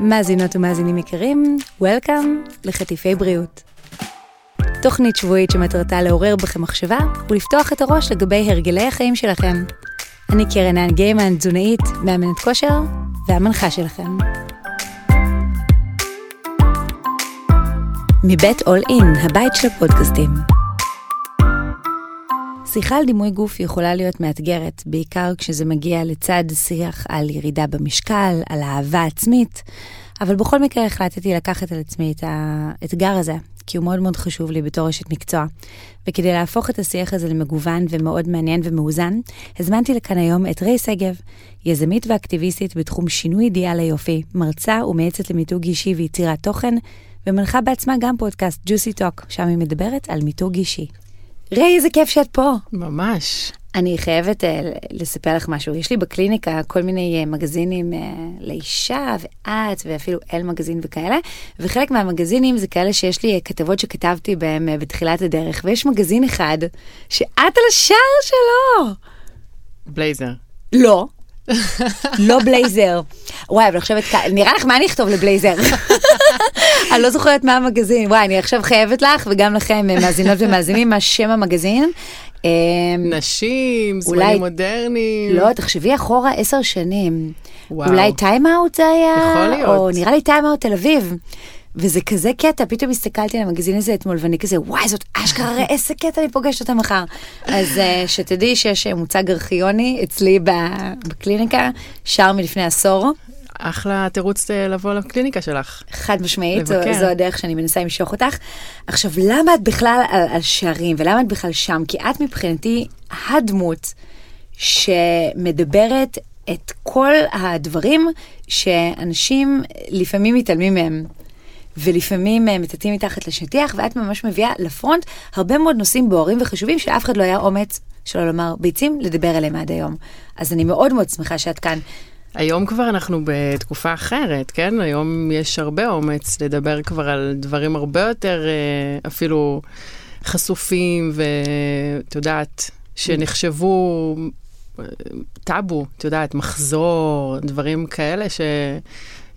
מאזינות ומאזינים יקרים, Welcome לחטיפי בריאות. תוכנית שבועית שמטרתה לעורר בכם מחשבה ולפתוח את הראש לגבי הרגלי החיים שלכם. אני קרן גיימן, תזונאית, מאמנת כושר והמנחה שלכם. מבית אול אין, הבית של הפודקאסטים. שיחה על דימוי גוף יכולה להיות מאתגרת, בעיקר כשזה מגיע לצד שיח על ירידה במשקל, על אהבה עצמית, אבל בכל מקרה החלטתי לקחת על עצמי את האתגר הזה, כי הוא מאוד מאוד חשוב לי בתור אשת מקצוע. וכדי להפוך את השיח הזה למגוון ומאוד מעניין ומאוזן, הזמנתי לכאן היום את ריי שגב, יזמית ואקטיביסטית בתחום שינוי אידיאל היופי, מרצה ומייעצת למיתוג אישי ויצירת תוכן, ומנחה בעצמה גם פודקאסט ג'וסי טוק, שם היא מדברת על מיתוג אישי. ריי, איזה כיף שאת פה. ממש. אני חייבת uh, לספר לך משהו. יש לי בקליניקה כל מיני uh, מגזינים uh, לאישה ואת ואפילו אל מגזין וכאלה, וחלק מהמגזינים זה כאלה שיש לי uh, כתבות שכתבתי בהם uh, בתחילת הדרך, ויש מגזין אחד שאת על השער שלו. בלייזר. לא. לא בלייזר. וואי, אבל עכשיו, נראה לך מה אני אכתוב לבלייזר? אני לא זוכרת מה המגזין. וואי, אני עכשיו חייבת לך, וגם לכם, מאזינות ומאזינים, מה שם המגזין. אמ, נשים, זמנים מודרניים. לא, תחשבי אחורה עשר שנים. וואו. אולי Time Out זה היה? יכול להיות. או נראה לי Time Out תל אביב. וזה כזה קטע, פתאום הסתכלתי על המגזין הזה אתמול ואני כזה, וואי, זאת אשכרה, הרי איזה קטע אני פוגשת אותה מחר. אז uh, שתדעי שיש מוצג ארכיוני אצלי בקליניקה, שער מלפני עשור. אחלה תירוץ אה, לבוא לקליניקה שלך. חד משמעית, זו, זו הדרך שאני מנסה למשוך אותך. עכשיו, למה את בכלל על, על שערים, ולמה את בכלל שם? כי את מבחינתי הדמות שמדברת את כל הדברים שאנשים לפעמים מתעלמים מהם. ולפעמים אה, מטאטאים מתחת לשטיח, ואת ממש מביאה לפרונט הרבה מאוד נושאים בוערים וחשובים שאף אחד לא היה אומץ, שלא לומר ביצים, לדבר עליהם עד היום. אז אני מאוד מאוד שמחה שאת כאן. היום כבר אנחנו בתקופה אחרת, כן? היום יש הרבה אומץ לדבר כבר על דברים הרבה יותר אה, אפילו חשופים, ואת יודעת, שנחשבו אה, טאבו, את יודעת, מחזור, דברים כאלה ש...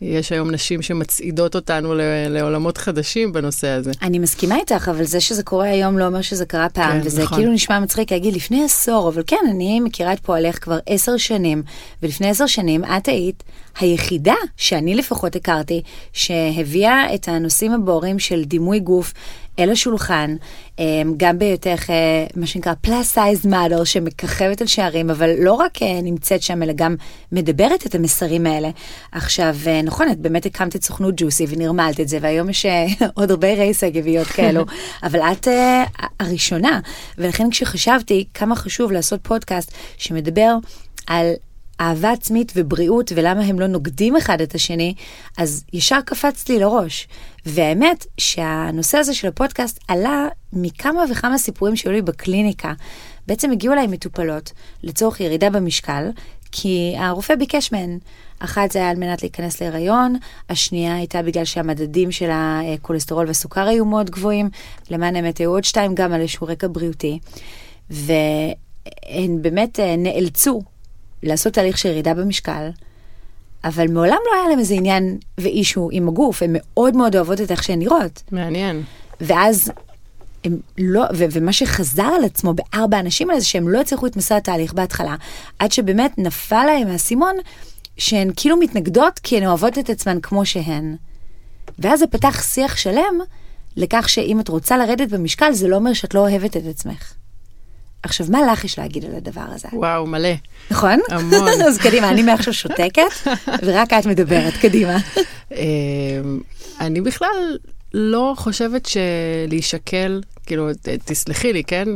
יש היום נשים שמצעידות אותנו לעולמות חדשים בנושא הזה. אני מסכימה איתך, אבל זה שזה קורה היום לא אומר שזה קרה פעם, כן, וזה נכון. כאילו נשמע מצחיק להגיד לפני עשור, אבל כן, אני מכירה את פועלך כבר עשר שנים, ולפני עשר שנים את היית היחידה שאני לפחות הכרתי, שהביאה את הנושאים הבוערים של דימוי גוף אל השולחן, אמ, גם בהיותך אה, מה שנקרא plus size model שמככבת על שערים, אבל לא רק אה, נמצאת שם, אלא גם מדברת את המסרים האלה. עכשיו, אה, נכון, את באמת הקמת את סוכנות ג'וסי ונרמלת את זה, והיום יש עוד הרבה רייס אגביות כאלו, אבל את הראשונה, ולכן כשחשבתי כמה חשוב לעשות פודקאסט שמדבר על אהבה עצמית ובריאות ולמה הם לא נוגדים אחד את השני, אז ישר קפץ לי לראש. והאמת שהנושא הזה של הפודקאסט עלה מכמה וכמה סיפורים שהיו לי בקליניקה. בעצם הגיעו אליי מטופלות לצורך ירידה במשקל, כי הרופא ביקש מהן. אחת זה היה על מנת להיכנס להיריון, השנייה הייתה בגלל שהמדדים של הכולסטרול והסוכר היו מאוד גבוהים, למען האמת היו עוד שתיים גם על איזשהו רקע בריאותי. והן באמת אה, נאלצו לעשות תהליך של ירידה במשקל, אבל מעולם לא היה להם איזה עניין ואישו עם הגוף, הן מאוד מאוד אוהבות את איך שהן נראות. מעניין. ואז הם לא, ו- ומה שחזר על עצמו בארבע אנשים האלה זה שהם לא הצליחו את מסע התהליך בהתחלה, עד שבאמת נפל להם האסימון שהן כאילו מתנגדות כי הן אוהבות את עצמן כמו שהן. ואז זה פתח שיח שלם לכך שאם את רוצה לרדת במשקל, זה לא אומר שאת לא אוהבת את עצמך. עכשיו, מה לך יש להגיד על הדבר הזה? וואו, מלא. נכון? המון. אז קדימה, אני מעכשיו שותקת, ורק את מדברת, קדימה. אמ, אני בכלל לא חושבת שלהישקל, כאילו, תסלחי לי, כן?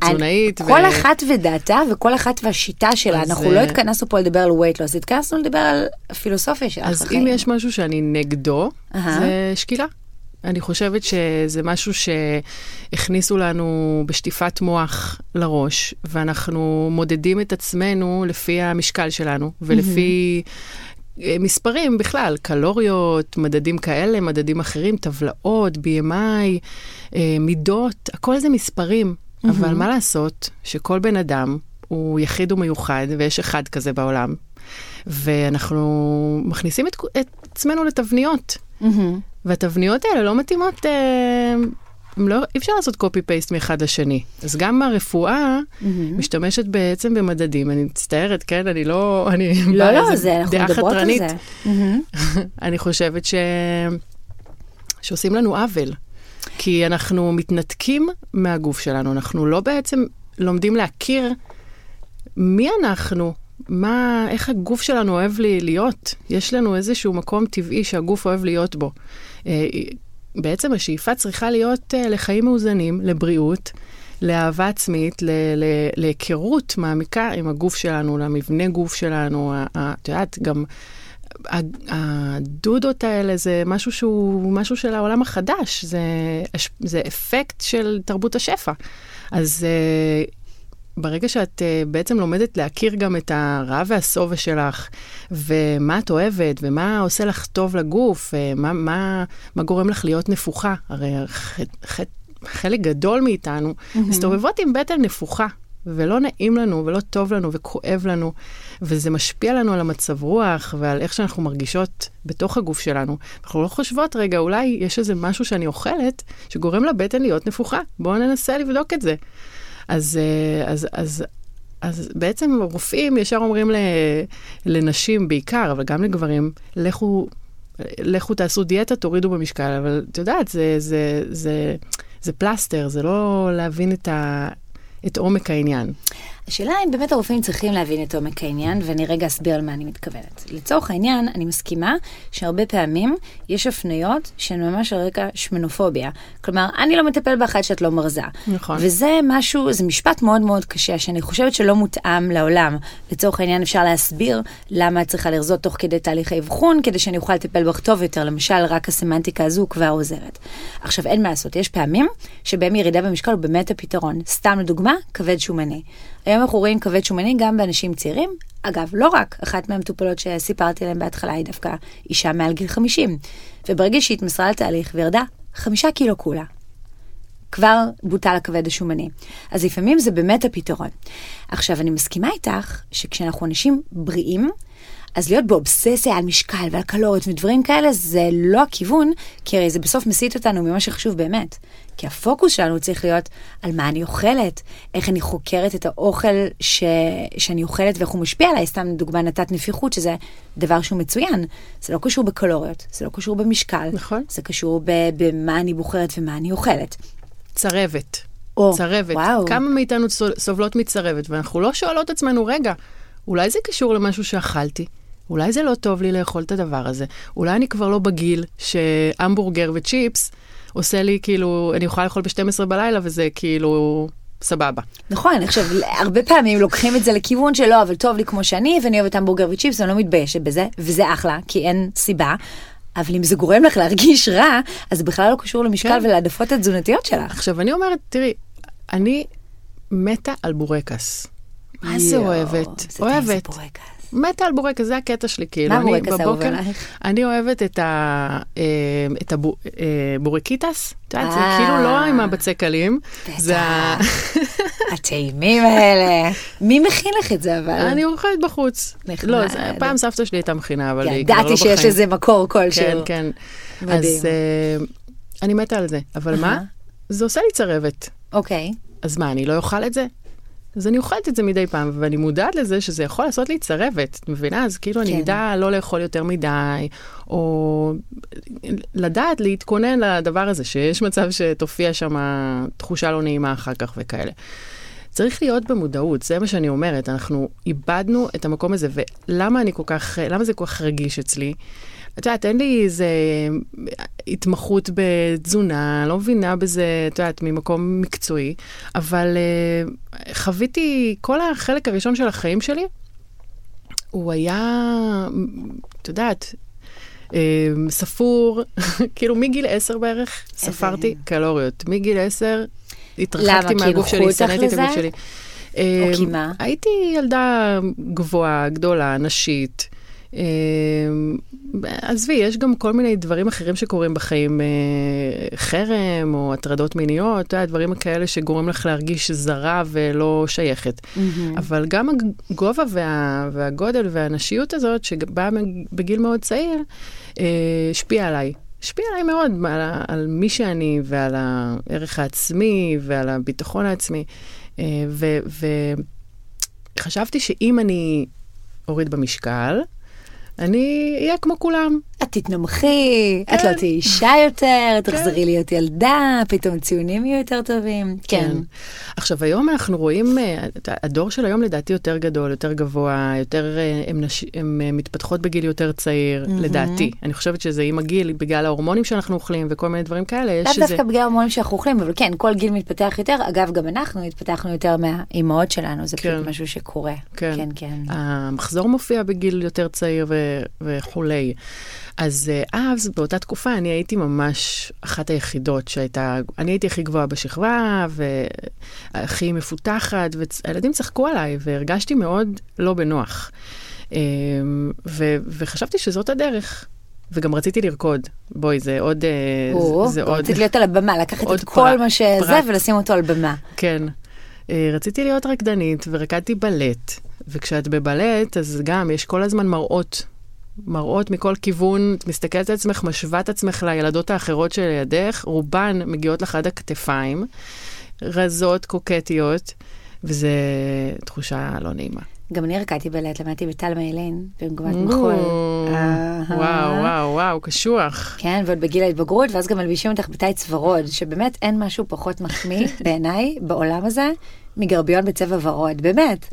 תזונאית. ו... כל אחת ודעתה וכל אחת והשיטה שלה, אנחנו לא אה, התכנסנו פה לדבר על weight loss, התכנסנו לדבר על הפילוסופיה שלך. אז אם יש משהו שאני נגדו, זה שקילה. אני חושבת שזה משהו שהכניסו לנו בשטיפת מוח לראש, ואנחנו מודדים את עצמנו לפי המשקל שלנו, ולפי אה, מספרים בכלל, קלוריות, מדדים כאלה, מדדים אחרים, טבלאות, BMI, אה, מידות, הכל זה מספרים. אבל מה לעשות שכל בן אדם הוא יחיד ומיוחד, ויש אחד כזה בעולם. ואנחנו מכניסים את, את עצמנו לתבניות. Mm-hmm. והתבניות האלה לא מתאימות, אה, לא, אי אפשר לעשות copy-paste מאחד לשני. אז גם הרפואה mm-hmm. משתמשת בעצם במדדים. אני מצטערת, כן? אני לא... אני לא, לא, זה, אנחנו מדברות חתרנית. על זה. Mm-hmm. אני חושבת ש... שעושים לנו עוול. כי אנחנו מתנתקים מהגוף שלנו, אנחנו לא בעצם לומדים להכיר מי אנחנו, מה, איך הגוף שלנו אוהב לי להיות. יש לנו איזשהו מקום טבעי שהגוף אוהב להיות בו. אה, בעצם השאיפה צריכה להיות אה, לחיים מאוזנים, לבריאות, לאהבה עצמית, להיכרות מעמיקה עם הגוף שלנו, למבנה גוף שלנו. את יודעת, גם הדודות האלה זה משהו שהוא משהו של העולם החדש, זה, זה אפקט של תרבות השפע. אז uh, ברגע שאת uh, בעצם לומדת להכיר גם את הרעב והשובע שלך, ומה את אוהבת, ומה עושה לך טוב לגוף, ומה מה, מה גורם לך להיות נפוחה, הרי ח, ח, חלק גדול מאיתנו mm-hmm. מסתובבות עם בטן נפוחה, ולא נעים לנו, ולא טוב לנו, וכואב לנו. וזה משפיע לנו על המצב רוח ועל איך שאנחנו מרגישות בתוך הגוף שלנו. אנחנו לא חושבות, רגע, אולי יש איזה משהו שאני אוכלת שגורם לבטן להיות נפוחה. בואו ננסה לבדוק את זה. אז, אה, אז, אז, אז בעצם רופאים ישר אומרים לנשים בעיקר, אבל גם לגברים, לכו, לכו תעשו דיאטה, תורידו במשקל, אבל את יודעת, זה, זה, זה, זה פלסטר, זה לא להבין את, ה, את עומק העניין. השאלה אם באמת הרופאים צריכים להבין את עומק העניין, ואני רגע אסביר על מה אני מתכוונת. לצורך העניין, אני מסכימה שהרבה פעמים יש הפניות שהן ממש על רקע שמנופוביה. כלומר, אני לא מטפל באחת שאת לא מרזה. נכון. וזה משהו, זה משפט מאוד מאוד קשה, שאני חושבת שלא מותאם לעולם. לצורך העניין אפשר להסביר למה את צריכה לרזות תוך כדי תהליך האבחון, כדי שאני אוכל לטפל בך טוב יותר. למשל, רק הסמנטיקה הזו כבר עוזרת. עכשיו, אין מה לעשות, יש פעמים שבהם ירידה במשקל הוא באמת הפתרון. סתם לדוגמה, כבד שומני. היום אנחנו רואים כבד שומני גם באנשים צעירים. אגב, לא רק, אחת מהמטופלות שסיפרתי עליהן בהתחלה היא דווקא אישה מעל גיל 50. וברגע שהיא התמסרה לתהליך וירדה חמישה קילו כולה, כבר בוטל הכבד השומני. אז לפעמים זה באמת הפתרון. עכשיו, אני מסכימה איתך שכשאנחנו אנשים בריאים, אז להיות באובססיה על משקל ועל קלוריות ודברים כאלה זה לא הכיוון, כי הרי זה בסוף מסיט אותנו ממה שחשוב באמת. כי הפוקוס שלנו צריך להיות על מה אני אוכלת, איך אני חוקרת את האוכל ש... שאני אוכלת ואיך הוא משפיע עליי. סתם דוגמה נתת נפיחות, שזה דבר שהוא מצוין. זה לא קשור בקלוריות, זה לא קשור במשקל. נכון. זה קשור ב... במה אני בוחרת ומה אני אוכלת. צרבת. או, צרבת. וואו. כמה מאיתנו סובלות מצרבת, ואנחנו לא שואלות עצמנו, רגע, אולי זה קשור למשהו שאכלתי? אולי זה לא טוב לי לאכול את הדבר הזה. אולי אני כבר לא בגיל שהמבורגר וצ'יפס עושה לי כאילו, אני יכולה לאכול ב-12 בלילה וזה כאילו... סבבה. נכון, עכשיו, הרבה פעמים לוקחים את זה לכיוון שלא, אבל טוב לי כמו שאני, ואני אוהבת המבורגר וצ'יפס, אני לא מתביישת בזה, וזה אחלה, כי אין סיבה. אבל אם זה גורם לך להרגיש רע, אז זה בכלל לא קשור למשקל כן. ולהעדפות התזונתיות שלך. עכשיו, אני אומרת, תראי, אני מתה על בורקס. מה זה אוהבת? אוהבת. מתה על בורקס, זה הקטע שלי, כאילו. מה בורקס אהוב עלייך? אני אוהבת את, ה, אה, את הבורקיטס, אה, את יודעת, זה אה. כאילו לא עם הבצקלים. זה. הטעימים האלה. מי מכין לך את זה אבל? אני אוכלת בחוץ. לא, פעם סבתא שלי הייתה מכינה, אבל היא כבר לא בחיים. ידעתי שיש איזה מקור כלשהו. כן, כן. מדהים. אז אני מתה על זה, אבל מה? זה עושה לי צרבת. אוקיי. אז מה, אני לא אוכל את זה? אז אני אוכלת את זה מדי פעם, ואני מודעת לזה שזה יכול לעשות לי צרבת, את מבינה? אז כאילו כן. אני אדע לא לאכול יותר מדי, או לדעת להתכונן לדבר הזה, שיש מצב שתופיע שם תחושה לא נעימה אחר כך וכאלה. צריך להיות במודעות, זה מה שאני אומרת, אנחנו איבדנו את המקום הזה, ולמה אני כל כך, למה זה כל כך רגיש אצלי? את יודעת, אין לי איזה התמחות בתזונה, לא מבינה בזה, את יודעת, ממקום מקצועי, אבל uh, חוויתי, כל החלק הראשון של החיים שלי, הוא היה, את יודעת, uh, ספור, כאילו מגיל עשר בערך, ספרתי קלוריות. מגיל עשר התרחקתי מהגוף שלי, שנאתי את הגוף שלי. או כי מה? הייתי ילדה גבוהה, גדולה, נשית. עזבי, יש גם כל מיני דברים אחרים שקורים בחיים, חרם או הטרדות מיניות, דברים כאלה שגורם לך להרגיש זרה ולא שייכת. Mm-hmm. אבל גם הגובה וה, והגודל והנשיות הזאת, שבאה בגיל מאוד צעיר, השפיעה עליי. השפיע עליי מאוד על, על מי שאני ועל הערך העצמי ועל הביטחון העצמי. וחשבתי שאם אני אוריד במשקל, אני אהיה כמו כולם. את תתנמכי, כן. את לא תהיי אישה יותר, כן. תחזרי להיות ילדה, פתאום ציונים יהיו יותר טובים. כן. כן. עכשיו, היום אנחנו רואים, אה, הדור של היום לדעתי יותר גדול, יותר גבוה, יותר, אה, הם, נש, הם אה, מתפתחות בגיל יותר צעיר, mm-hmm. לדעתי. אני חושבת שזה עם הגיל, בגלל ההורמונים שאנחנו אוכלים וכל מיני דברים כאלה, יש איזה... לאו דווקא בגלל ההורמונים שאנחנו אוכלים, אבל כן, כל גיל מתפתח יותר. אגב, גם אנחנו התפתחנו יותר מהאימהות שלנו, זה כן. פשוט משהו שקורה. כן, כן. כן. המחזור מופיע בגיל יותר צעיר ו... וכולי. אז אה, אז, באותה תקופה, אני הייתי ממש אחת היחידות שהייתה, אני הייתי הכי גבוהה בשכבה, והכי מפותחת, והילדים צחקו עליי, והרגשתי מאוד לא בנוח. אמ, ו- וחשבתי שזאת הדרך. וגם רציתי לרקוד. בואי, זה עוד... אה, או, זה עוד... רציתי להיות על הבמה, לקחת את כל מה שזה פרט. ולשים אותו על במה. כן. אה, רציתי להיות רקדנית, ורקדתי בלט. וכשאת בבלט, אז גם יש כל הזמן מראות מראות מכל כיוון, את מסתכלת על עצמך, משווה את עצמך לילדות האחרות שלידך, רובן מגיעות לך עד הכתפיים, רזות, קוקטיות, וזו תחושה לא נעימה. גם אני רקדתי בלט, למדתי בטל מיילין, במגמת מחול. וואו, וואו, וואו, קשוח. כן, ועוד בגיל ההתבגרות, ואז גם מלבישים אותך בטייץ ורוד, שבאמת אין משהו פחות מחמיא בעיניי בעולם הזה מגרביון בצבע ורוד, באמת.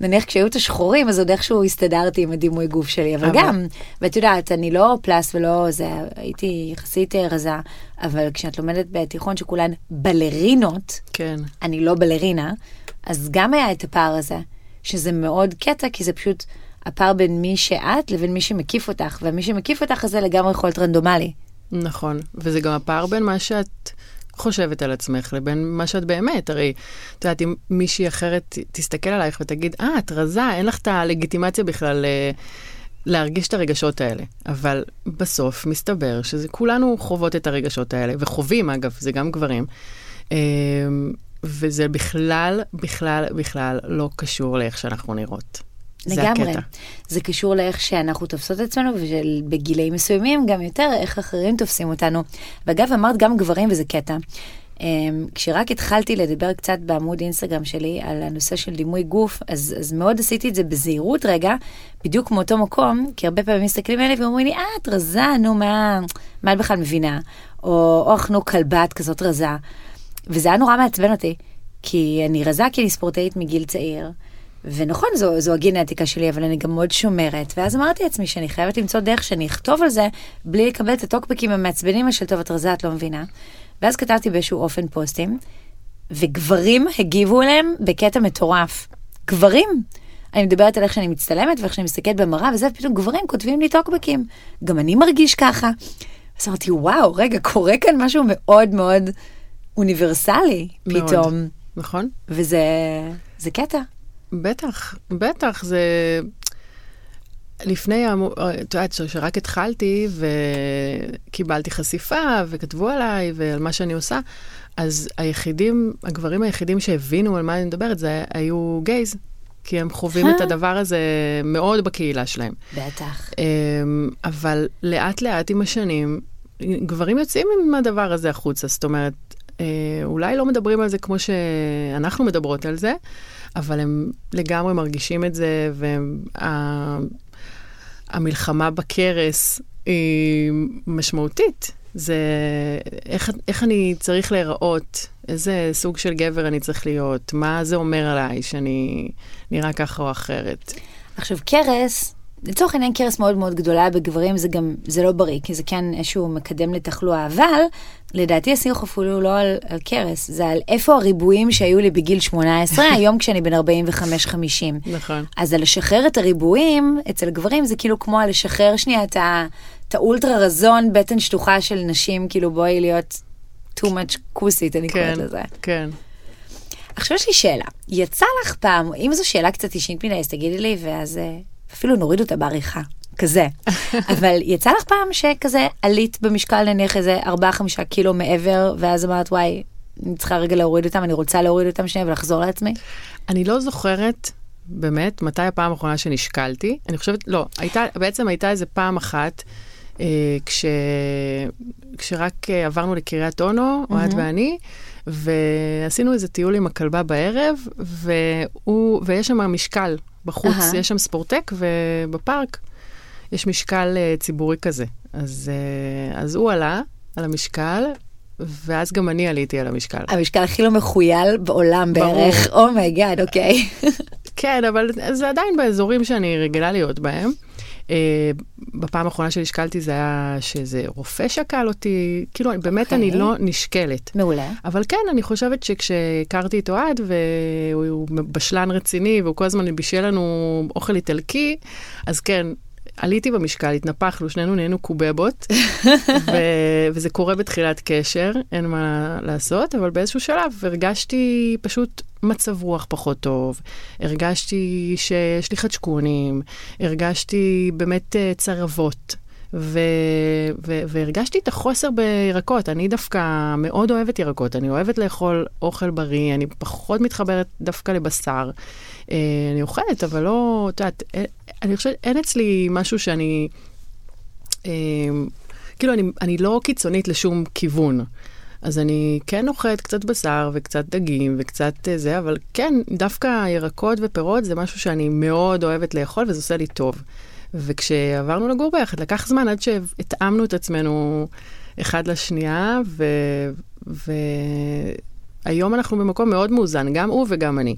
נניח כשהיו את השחורים, אז עוד איכשהו הסתדרתי עם הדימוי גוף שלי, אבל, אבל... גם, ואת יודעת, אני לא פלאס ולא זה, הייתי יחסית אה, רזה, אבל כשאת לומדת בתיכון שכולן בלרינות, כן. אני לא בלרינה, אז גם היה את הפער הזה, שזה מאוד קטע, כי זה פשוט הפער בין מי שאת לבין מי שמקיף אותך, ומי שמקיף אותך זה לגמרי יכול להיות רנדומלי. נכון, וזה גם הפער בין מה שאת... חושבת על עצמך לבין מה שאת באמת. הרי, את יודעת, אם מישהי אחרת תסתכל עלייך ותגיד, אה, את רזה, אין לך את הלגיטימציה בכלל אה, להרגיש את הרגשות האלה. אבל בסוף מסתבר שזה כולנו חוות את הרגשות האלה, וחווים, אגב, זה גם גברים. אה, וזה בכלל, בכלל, בכלל לא קשור לאיך שאנחנו נראות. לגמרי. זה קשור לאיך שאנחנו תופסות את עצמנו, ובגילאים מסוימים גם יותר איך אחרים תופסים אותנו. ואגב, אמרת גם גברים וזה קטע. אמ, כשרק התחלתי לדבר קצת בעמוד אינסטגרם שלי על הנושא של דימוי גוף, אז, אז מאוד עשיתי את זה בזהירות רגע, בדיוק מאותו מקום, כי הרבה פעמים מסתכלים עליי ואומרים לי, אה, את רזה, נו, מה, מה את בכלל מבינה? או, אוח, נו, כלבה, את כזאת רזה. וזה היה נורא מעצבן אותי, כי אני רזה כי אני ספורטאית מגיל צעיר. ונכון, זו, זו הגנטיקה שלי, אבל אני גם מאוד שומרת. ואז אמרתי לעצמי שאני חייבת למצוא דרך שאני אכתוב על זה, בלי לקבל את הטוקבקים המעצבנים של טוב, את רזה, את לא מבינה. ואז כתבתי באיזשהו אופן פוסטים, וגברים הגיבו אליהם בקטע מטורף. גברים. אני מדברת על איך שאני מצטלמת ואיך שאני מסתכלת במראה וזה, ופתאום גברים כותבים לי טוקבקים. גם אני מרגיש ככה. אז אמרתי, וואו, רגע, קורה כאן משהו מאוד מאוד אוניברסלי מאוד. פתאום. נכון. וזה קטע. בטח, בטח, זה... לפני, את יודעת, שרק התחלתי וקיבלתי חשיפה וכתבו עליי ועל מה שאני עושה, אז היחידים, הגברים היחידים שהבינו על מה אני מדברת זה היו גייז, כי הם חווים את הדבר הזה מאוד בקהילה שלהם. בטח. אמ, אבל לאט לאט עם השנים, גברים יוצאים עם הדבר הזה החוצה, זאת אומרת, אה, אולי לא מדברים על זה כמו שאנחנו מדברות על זה, אבל הם לגמרי מרגישים את זה, והמלחמה וה, בכרס היא משמעותית. זה איך, איך אני צריך להיראות, איזה סוג של גבר אני צריך להיות, מה זה אומר עליי שאני נראה ככה או אחרת. עכשיו, קרס לצורך העניין קרס מאוד מאוד גדולה בגברים זה גם, זה לא בריא, כי זה כן איזשהו מקדם לתחלואה, אבל לדעתי השיח אפילו לא על, על קרס, זה על איפה הריבועים שהיו לי בגיל 18, היום כשאני בן 45-50. נכון. אז על לשחרר את הריבועים אצל גברים זה כאילו כמו על לשחרר שנייה את, ה, את האולטרה רזון בטן שטוחה של נשים, כאילו בואי להיות too much כוסית, אני כן, קוראת לזה. כן. עכשיו יש לי שאלה, יצא לך פעם, אם זו שאלה קצת אישית מדי, אז תגידי לי, ואז אה, אפילו נוריד אותה בעריכה. כזה. אבל יצא לך פעם שכזה עלית במשקל נניח איזה 4-5 קילו מעבר, ואז אמרת וואי, אני צריכה רגע להוריד אותם, אני רוצה להוריד אותם שנייה ולחזור לעצמי? אני לא זוכרת באמת מתי הפעם האחרונה שנשקלתי. אני חושבת, לא, הייתה, בעצם הייתה איזה פעם אחת. אה, כש, כשרק אה, עברנו לקריית אונו, אוהד mm-hmm. ואני, ועשינו איזה טיול עם הכלבה בערב, והוא, ויש שם משקל בחוץ, uh-huh. יש שם ספורטק, ובפארק יש משקל uh, ציבורי כזה. אז, uh, אז הוא עלה על המשקל, ואז גם אני עליתי על המשקל. המשקל הכי לא מכויל בעולם בערך, oh my god, oh אוקיי. כן, אבל זה עדיין באזורים שאני רגילה להיות בהם. Uh, בפעם האחרונה שנשקלתי זה היה שאיזה רופא שקל אותי, כאילו באמת okay. אני אוקיי. לא נשקלת. מעולה. אבל כן, אני חושבת שכשהכרתי את אוהד, והוא בשלן רציני, והוא כל הזמן בישל לנו אוכל איטלקי, אז כן, עליתי במשקל, התנפחנו, שנינו נהיינו קובבות, ו- וזה קורה בתחילת קשר, אין מה לעשות, אבל באיזשהו שלב הרגשתי פשוט מצב רוח פחות טוב, הרגשתי שיש לי חדשקונים, הרגשתי באמת uh, צרבות. ו- ו- והרגשתי את החוסר בירקות. אני דווקא מאוד אוהבת ירקות, אני אוהבת לאכול אוכל בריא, אני פחות מתחברת דווקא לבשר. Uh, אני אוכלת, אבל לא, את יודעת, אה, אני חושבת, אין אצלי משהו שאני... Uh, כאילו, אני, אני לא קיצונית לשום כיוון. אז אני כן אוכלת קצת בשר וקצת דגים וקצת זה, אבל כן, דווקא ירקות ופירות זה משהו שאני מאוד אוהבת לאכול וזה עושה לי טוב. וכשעברנו לגור ביחד, לקח זמן עד שהתאמנו את עצמנו אחד לשנייה, ו... והיום אנחנו במקום מאוד מאוזן, גם הוא וגם אני.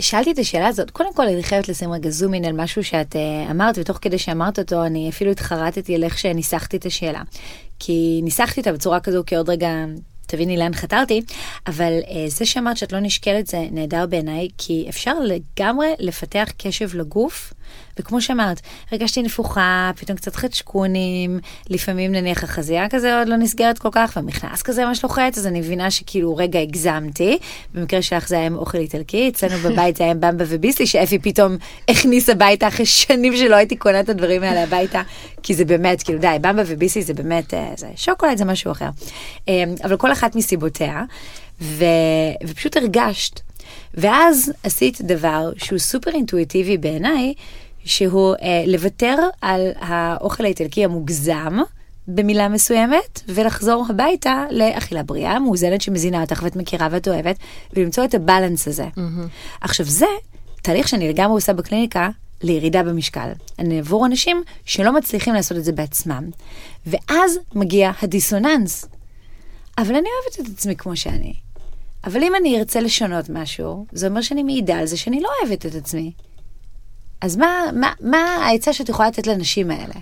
שאלתי את השאלה הזאת, קודם כל אני חייבת לשים רגע זום אין על משהו שאת uh, אמרת, ותוך כדי שאמרת אותו, אני אפילו התחרטתי על איך שניסחתי את השאלה. כי ניסחתי אותה בצורה כזו, כי עוד רגע תביני לאן חתרתי, אבל uh, זה שאמרת שאת לא נשקלת זה נהדר בעיניי, כי אפשר לגמרי לפתח קשב לגוף וכמו שאמרת, הרגשתי נפוחה, פתאום קצת חדשקונים, לפעמים נניח החזייה כזה עוד לא נסגרת כל כך, והמכנס כזה ממש לוחץ, אז אני מבינה שכאילו רגע הגזמתי. במקרה שלך זה היה עם אוכל איטלקי, אצלנו בבית זה היה עם במבה וביסלי, שאפי פתאום הכניס הביתה אחרי שנים שלא הייתי קונה את הדברים האלה הביתה, כי זה באמת, כאילו די, במבה וביסלי זה באמת, אה, זה שוקולד זה משהו אחר. אה, אבל כל אחת מסיבותיה, ו... ופשוט הרגשת. ואז עשית דבר שהוא סופר אינטואיטיבי בעיניי, שהוא אה, לוותר על האוכל האיטלקי המוגזם. במילה מסוימת, ולחזור הביתה לאכילה בריאה, מאוזנת, שמזינה אותך ואת מכירה ואת אוהבת, ולמצוא את הבלנס הזה. Mm-hmm. עכשיו זה תהליך שאני לגמרי עושה בקליניקה לירידה במשקל. אני עבור אנשים שלא מצליחים לעשות את זה בעצמם. ואז מגיע הדיסוננס. אבל אני אוהבת את עצמי כמו שאני. אבל אם אני ארצה לשנות משהו, זה אומר שאני מעידה על זה שאני לא אוהבת את עצמי. אז מה, מה, מה העצה שאת יכולה לתת לנשים האלה?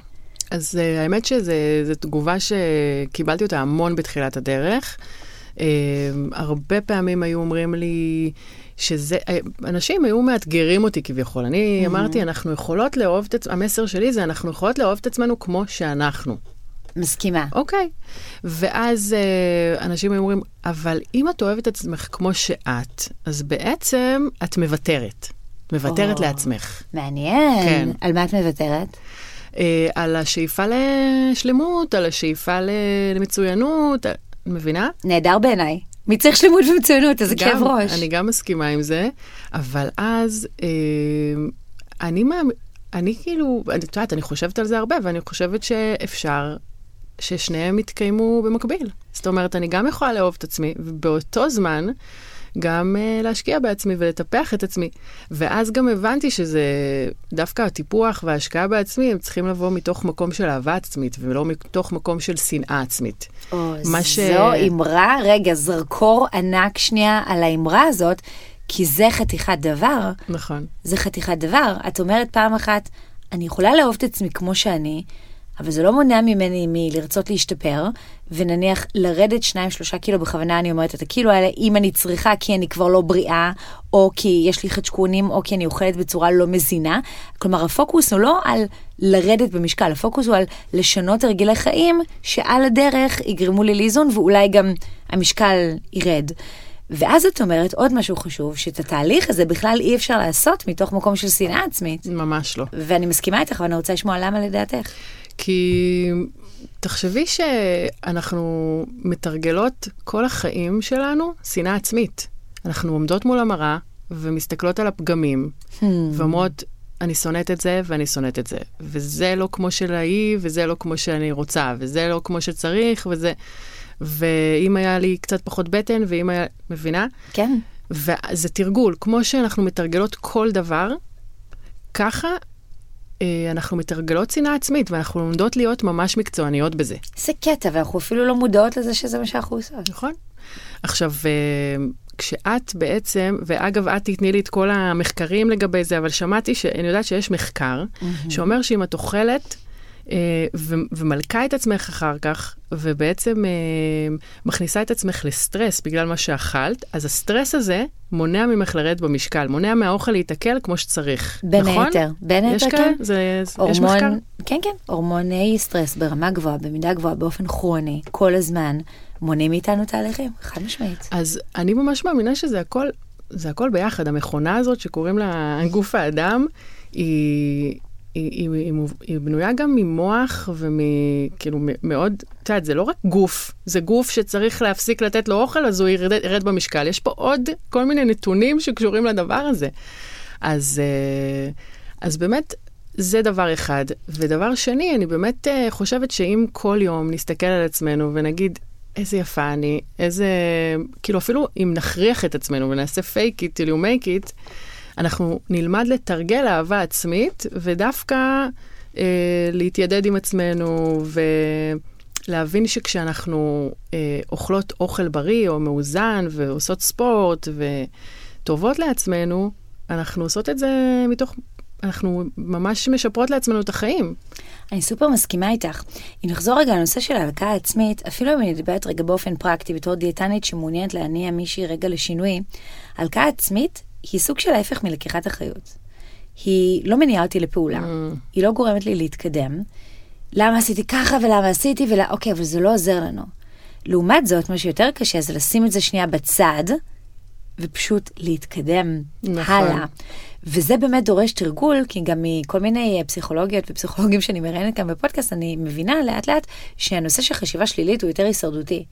אז uh, האמת שזו תגובה שקיבלתי אותה המון בתחילת הדרך. Uh, הרבה פעמים היו אומרים לי שזה, uh, אנשים היו מאתגרים אותי כביכול. אני mm-hmm. אמרתי, אנחנו יכולות לאהוב את עצמנו, המסר שלי זה, אנחנו יכולות לאהוב את עצמנו כמו שאנחנו. מסכימה. אוקיי. Okay. ואז uh, אנשים היו אומרים, אבל אם את אוהבת את עצמך כמו שאת, אז בעצם את מוותרת. מוותרת oh, לעצמך. מעניין. כן. על מה את מוותרת? Uh, על השאיפה לשלמות, על השאיפה למצוינות, מבינה? נהדר בעיניי. מי צריך שלמות ומצוינות? איזה כאב ראש. אני גם מסכימה עם זה, אבל אז uh, אני, אני כאילו, את יודעת, אני חושבת על זה הרבה, ואני חושבת שאפשר ששניהם יתקיימו במקביל. זאת אומרת, אני גם יכולה לאהוב את עצמי, ובאותו זמן גם uh, להשקיע בעצמי ולטפח את עצמי. ואז גם הבנתי שזה דווקא הטיפוח וההשקעה בעצמי, הם צריכים לבוא מתוך מקום של אהבה עצמית, ולא מתוך מקום של שנאה עצמית. או, זו ש... אמרה, רגע, זרקור ענק שנייה על האמרה הזאת, כי זה חתיכת דבר. נכון. זה חתיכת דבר. את אומרת פעם אחת, אני יכולה לאהוב את עצמי כמו שאני, אבל זה לא מונע ממני מלרצות להשתפר, ונניח לרדת 2-3 קילו, בכוונה אני אומרת את הקילו האלה, אם אני צריכה כי אני כבר לא בריאה, או כי יש לי חדשקונים, או כי אני אוכלת בצורה לא מזינה. כלומר, הפוקוס הוא לא על לרדת במשקל, הפוקוס הוא על לשנות הרגלי חיים, שעל הדרך יגרמו לי לאיזון, ואולי גם המשקל ירד. ואז את אומרת עוד משהו חשוב, שאת התהליך הזה בכלל אי אפשר לעשות מתוך מקום של שנאה עצמית. ממש לא. ואני מסכימה איתך, ואני רוצה לשמוע למה לדעתך. כי תחשבי שאנחנו מתרגלות כל החיים שלנו שנאה עצמית. אנחנו עומדות מול המראה ומסתכלות על הפגמים, hmm. ואומרות, אני שונאת את זה ואני שונאת את זה. וזה לא כמו של ההיא, וזה לא כמו שאני רוצה, וזה לא כמו שצריך, וזה... ואם היה לי קצת פחות בטן, ואם היה... מבינה? כן. וזה תרגול. כמו שאנחנו מתרגלות כל דבר, ככה אנחנו מתרגלות שנאה עצמית, ואנחנו לומדות להיות ממש מקצועניות בזה. זה קטע, ואנחנו אפילו לא מודעות לזה שזה מה שאנחנו עושות. נכון. עכשיו, אה, כשאת בעצם, ואגב, את תתני לי את כל המחקרים לגבי זה, אבל שמעתי, אני יודעת שיש מחקר mm-hmm. שאומר שאם את אוכלת אה, ומלכה את עצמך אחר כך, ובעצם אה, מכניסה את עצמך לסטרס בגלל מה שאכלת, אז הסטרס הזה מונע ממך לרדת במשקל, מונע מהאוכל להתעכל כמו שצריך, בין נכון? היתר, בין היתר, כן. זה, הורמון, יש מחקר? כן, כן, הורמוני סטרס ברמה גבוהה, במידה גבוהה, באופן כרוני, כל הזמן, מונעים מאיתנו תהליכים, חד משמעית. אז אני ממש מאמינה שזה הכל, זה הכל ביחד. המכונה הזאת שקוראים לה גוף האדם, היא, היא, היא, היא, היא בנויה גם ממוח ומכאילו מאוד, את יודעת, זה לא רק גוף, זה גוף שצריך להפסיק לתת לו אוכל, אז הוא ירד, ירד במשקל. יש פה עוד כל מיני נתונים שקשורים לדבר הזה. אז, אה, אז באמת, זה דבר אחד. ודבר שני, אני באמת אה, חושבת שאם כל יום נסתכל על עצמנו ונגיד, איזה יפה אני, איזה, כאילו אפילו אם נכריח את עצמנו ונעשה fake it till you make it, אנחנו נלמד לתרגל אהבה עצמית, ודווקא אה, להתיידד עם עצמנו, ולהבין שכשאנחנו אה, אוכלות אוכל בריא או מאוזן, ועושות ספורט, וטובות לעצמנו, אנחנו עושות את זה מתוך אנחנו ממש משפרות לעצמנו את החיים. אני סופר מסכימה איתך. אם נחזור רגע לנושא של ההלקאה העצמית, אפילו אם אני מדברת רגע באופן פרקטי בתור דיאטנית שמעוניינת להניע מישהי רגע לשינוי, הלקאה עצמית היא סוג של ההפך מלקיחת אחריות. היא לא מניעה אותי לפעולה, mm. היא לא גורמת לי להתקדם. למה עשיתי ככה ולמה עשיתי ולמה, אוקיי, אבל זה לא עוזר לנו. לעומת זאת, מה שיותר קשה זה לשים את זה שנייה בצד, ופשוט להתקדם נכון. הלאה. וזה באמת דורש תרגול, כי גם מכל מיני פסיכולוגיות ופסיכולוגים שאני מראיינת כאן בפודקאסט, אני מבינה לאט לאט שהנושא של חשיבה שלילית הוא יותר הישרדותי.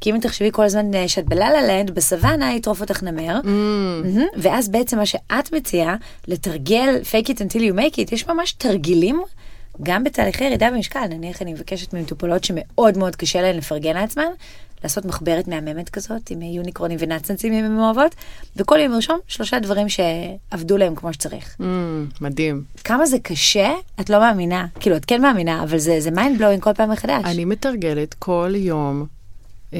כי אם תחשבי כל הזמן אה, שאת בללה לנד, בסוואנה יטרוף אותך נמר, mm. hmm ואז בעצם מה שאת מציעה, לתרגל fake it until you make it, יש ממש תרגילים גם בתהליכי ירידה במשקל, נניח אני מבקשת ממטופלות שמאוד מאוד קשה להן לפרגן לעצמן, לעשות מחברת מהממת כזאת, עם יוניקרונים ונאצנצים אם הן אוהבות, וכל יום לרשום שלושה דברים שעבדו להם כמו שצריך. Mm, מדהים. כמה זה קשה, את לא מאמינה. כאילו, את כן מאמינה, אבל זה, זה mind blowing כל פעם מחדש. אני מתרגלת כל יום אה,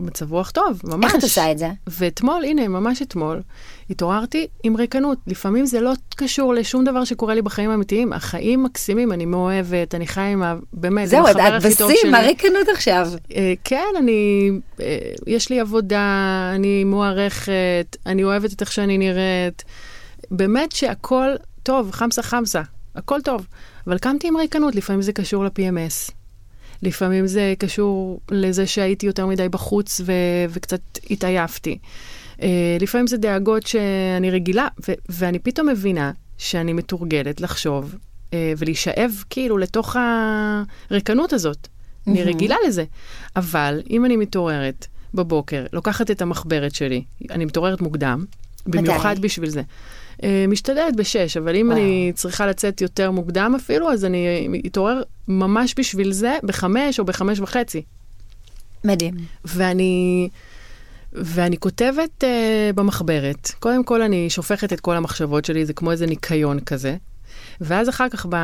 מצב רוח טוב, ממש. איך את עושה את זה? ואתמול, הנה, ממש אתמול, התעוררתי עם ריקנות. לפעמים זה לא קשור לשום דבר שקורה לי בחיים האמיתיים. החיים מקסימים, אני מאוהבת, אני חיה עם ה... באמת, זהו, את בשיא, מה ריקנות עכשיו? אה, כן, אני... אה, יש לי עבודה, אני מוערכת, אני אוהבת את איך שאני נראית. באמת שהכל טוב, חמסה חמסה, הכל טוב. אבל קמתי עם ריקנות, לפעמים זה קשור ל-PMS. לפעמים זה קשור לזה שהייתי יותר מדי בחוץ ו- וקצת התעייפתי. Uh, לפעמים זה דאגות שאני רגילה, ו- ואני פתאום מבינה שאני מתורגלת לחשוב uh, ולהישאב כאילו לתוך הריקנות הזאת. Mm-hmm. אני רגילה לזה. אבל אם אני מתעוררת בבוקר, לוקחת את המחברת שלי, אני מתעוררת מוקדם, במיוחד? בשביל זה. Uh, משתדלת בשש, אבל אם וואו. אני צריכה לצאת יותר מוקדם אפילו, אז אני אתעורר ממש בשביל זה בחמש או בחמש וחצי. מדהים. ואני... ואני כותבת uh, במחברת, קודם כל אני שופכת את כל המחשבות שלי, זה כמו איזה ניקיון כזה. ואז אחר כך ב...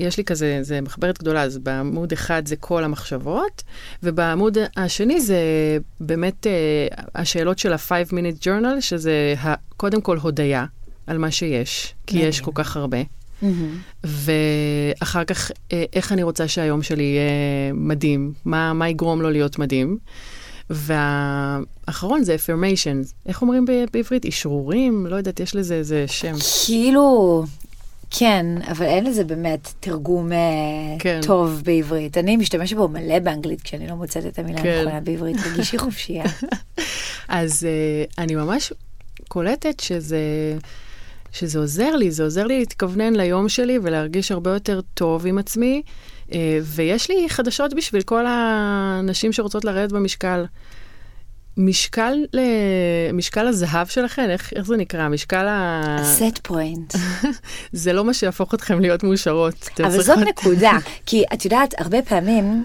יש לי כזה, זה מחברת גדולה, אז בעמוד אחד זה כל המחשבות, ובעמוד השני זה באמת uh, השאלות של ה-5 minute journal, שזה ה... קודם כל הודיה על מה שיש, כי יש כל כך הרבה. Mm-hmm. ואחר כך, אה, איך אני רוצה שהיום שלי יהיה מדהים, מה, מה יגרום לו להיות מדהים. והאחרון זה affirmations. איך אומרים בעברית? אשרורים? לא יודעת, יש לזה איזה שם. כאילו, כן, אבל אין לזה באמת תרגום אה, כן. טוב בעברית. אני משתמשת בו מלא באנגלית כשאני לא מוצאת את המילה כן. הנכונה בעברית, תרגישי חופשייה. אז uh, אני ממש קולטת שזה, שזה עוזר לי, זה עוזר לי להתכוונן ליום שלי ולהרגיש הרבה יותר טוב עם עצמי. Uh, ויש לי חדשות בשביל כל הנשים שרוצות לרדת במשקל. משקל, משקל הזהב שלכם, איך, איך זה נקרא? משקל ה... הסט פוינט. זה לא מה שיהפוך אתכם להיות מאושרות. אבל זאת נקודה, כי את יודעת, הרבה פעמים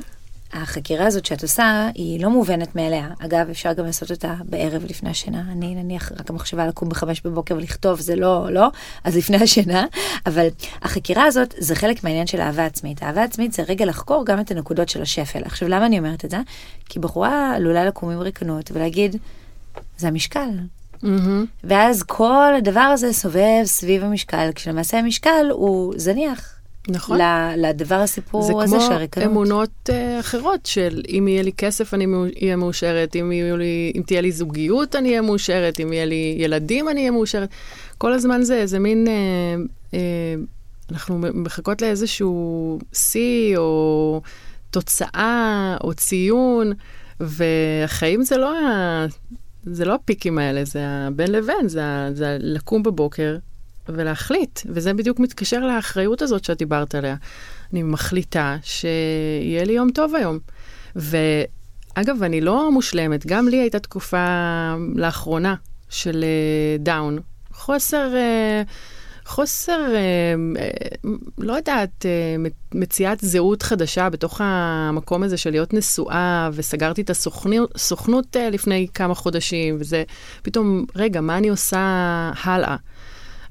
החקירה הזאת שאת עושה היא לא מובנת מאליה. אגב, אפשר גם לעשות אותה בערב לפני השינה. אני נניח רק המחשבה לקום בחמש בבוקר ולכתוב זה לא, לא, אז לפני השינה. אבל החקירה הזאת זה חלק מהעניין של אהבה עצמית. אהבה עצמית זה רגע לחקור גם את הנקודות של השפל. עכשיו, למה אני אומרת את זה? כי בחורה עלולה לקום עם ריקנות ולהגיד, זה המשקל. Mm-hmm. ואז כל הדבר הזה סובב סביב המשקל, כשלמעשה המשקל הוא זניח. נכון. לדבר הסיפור הזה של הריקנות. זה כמו אמונות uh, אחרות של אם יהיה לי כסף אני אהיה מאושרת, אם, לי, אם תהיה לי זוגיות אני אהיה מאושרת, אם יהיה לי ילדים אני אהיה מאושרת. כל הזמן זה איזה מין, uh, uh, אנחנו מחכות לאיזשהו שיא או תוצאה או ציון, והחיים זה לא, ה, זה לא הפיקים האלה, זה הבין לבין, זה, זה לקום בבוקר ולהחליט, וזה בדיוק מתקשר לאחריות הזאת שאת דיברת עליה. אני מחליטה שיהיה לי יום טוב היום. ואגב, אני לא מושלמת, גם לי הייתה תקופה לאחרונה של דאון. Uh, חוסר, uh, חוסר, uh, לא יודעת, מציאת זהות חדשה בתוך המקום הזה של להיות נשואה, וסגרתי את הסוכנות לפני כמה חודשים, וזה פתאום, רגע, מה אני עושה הלאה?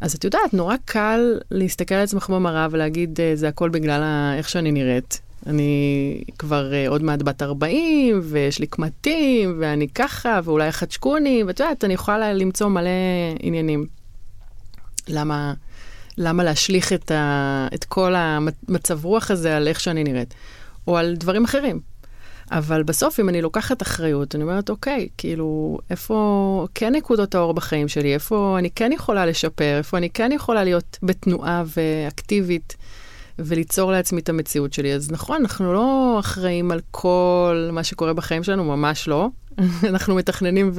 אז את יודעת, נורא קל להסתכל על עצמך במראה ולהגיד, אה, זה הכל בגלל איך שאני נראית. אני כבר uh, עוד מעט בת 40, ויש לי קמטים, ואני ככה, ואולי חדשקוני, ואת יודעת, אני יכולה למצוא מלא עניינים. למה, למה להשליך את, ה, את כל המצב רוח הזה על איך שאני נראית, או על דברים אחרים. אבל בסוף, אם אני לוקחת אחריות, אני אומרת, אוקיי, כאילו, איפה כן נקודות האור בחיים שלי? איפה אני כן יכולה לשפר? איפה אני כן יכולה להיות בתנועה ואקטיבית וליצור לעצמי את המציאות שלי? אז נכון, אנחנו לא אחראים על כל מה שקורה בחיים שלנו, ממש לא. אנחנו מתכננים